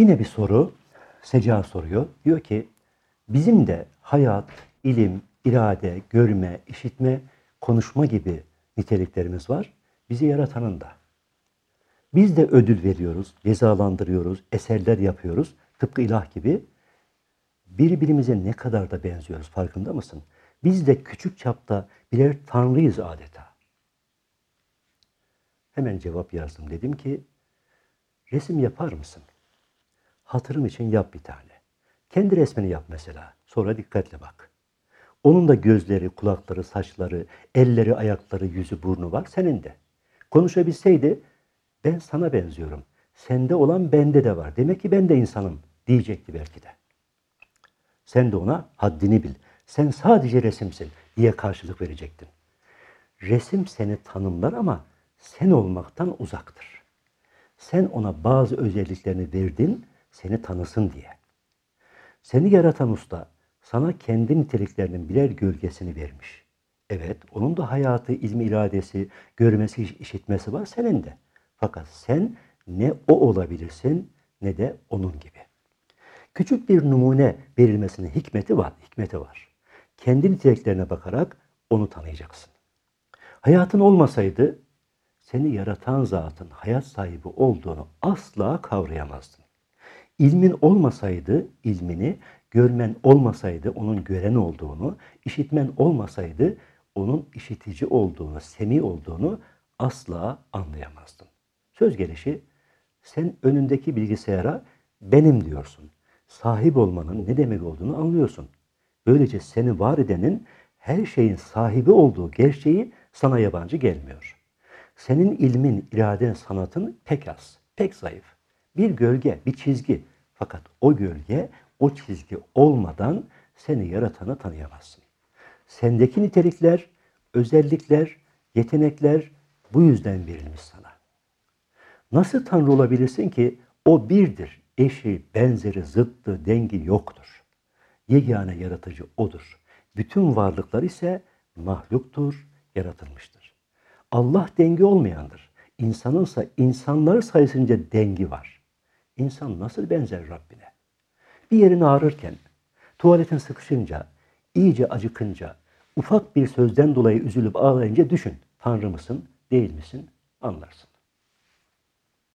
Yine bir soru, Seca soruyor. Diyor ki, bizim de hayat, ilim, irade, görme, işitme, konuşma gibi niteliklerimiz var. Bizi yaratanın da. Biz de ödül veriyoruz, cezalandırıyoruz, eserler yapıyoruz. Tıpkı ilah gibi. Birbirimize ne kadar da benziyoruz farkında mısın? Biz de küçük çapta birer tanrıyız adeta. Hemen cevap yazdım. Dedim ki, resim yapar mısın? Hatırım için yap bir tane. Kendi resmini yap mesela. Sonra dikkatle bak. Onun da gözleri, kulakları, saçları, elleri, ayakları, yüzü, burnu var. Senin de. Konuşabilseydi ben sana benziyorum. Sende olan bende de var. Demek ki ben de insanım diyecekti belki de. Sen de ona haddini bil. Sen sadece resimsin diye karşılık verecektin. Resim seni tanımlar ama sen olmaktan uzaktır. Sen ona bazı özelliklerini verdin, seni tanısın diye. Seni yaratan usta sana kendi niteliklerinin birer gölgesini vermiş. Evet, onun da hayatı, ilmi iradesi, görmesi, işitmesi var senin de. Fakat sen ne o olabilirsin ne de onun gibi. Küçük bir numune verilmesinin hikmeti var, hikmeti var. Kendi niteliklerine bakarak onu tanıyacaksın. Hayatın olmasaydı seni yaratan zatın hayat sahibi olduğunu asla kavrayamazdın. İlmin olmasaydı ilmini, görmen olmasaydı onun gören olduğunu, işitmen olmasaydı onun işitici olduğunu, semi olduğunu asla anlayamazdın. Söz gelişi sen önündeki bilgisayara benim diyorsun. Sahip olmanın ne demek olduğunu anlıyorsun. Böylece seni var edenin her şeyin sahibi olduğu gerçeği sana yabancı gelmiyor. Senin ilmin, iraden, sanatın pek az, pek zayıf. Bir gölge, bir çizgi. Fakat o gölge, o çizgi olmadan seni yaratanı tanıyamazsın. Sendeki nitelikler, özellikler, yetenekler bu yüzden verilmiş sana. Nasıl Tanrı olabilirsin ki o birdir, eşi, benzeri, zıttı, dengi yoktur. Yegane yaratıcı O'dur. Bütün varlıklar ise mahluktur, yaratılmıştır. Allah dengi olmayandır. İnsanınsa insanlar sayısınca dengi var. İnsan nasıl benzer Rabbine? Bir yerin ağrırken, tuvaletin sıkışınca, iyice acıkınca, ufak bir sözden dolayı üzülüp ağlayınca düşün. Tanrı mısın, değil misin anlarsın.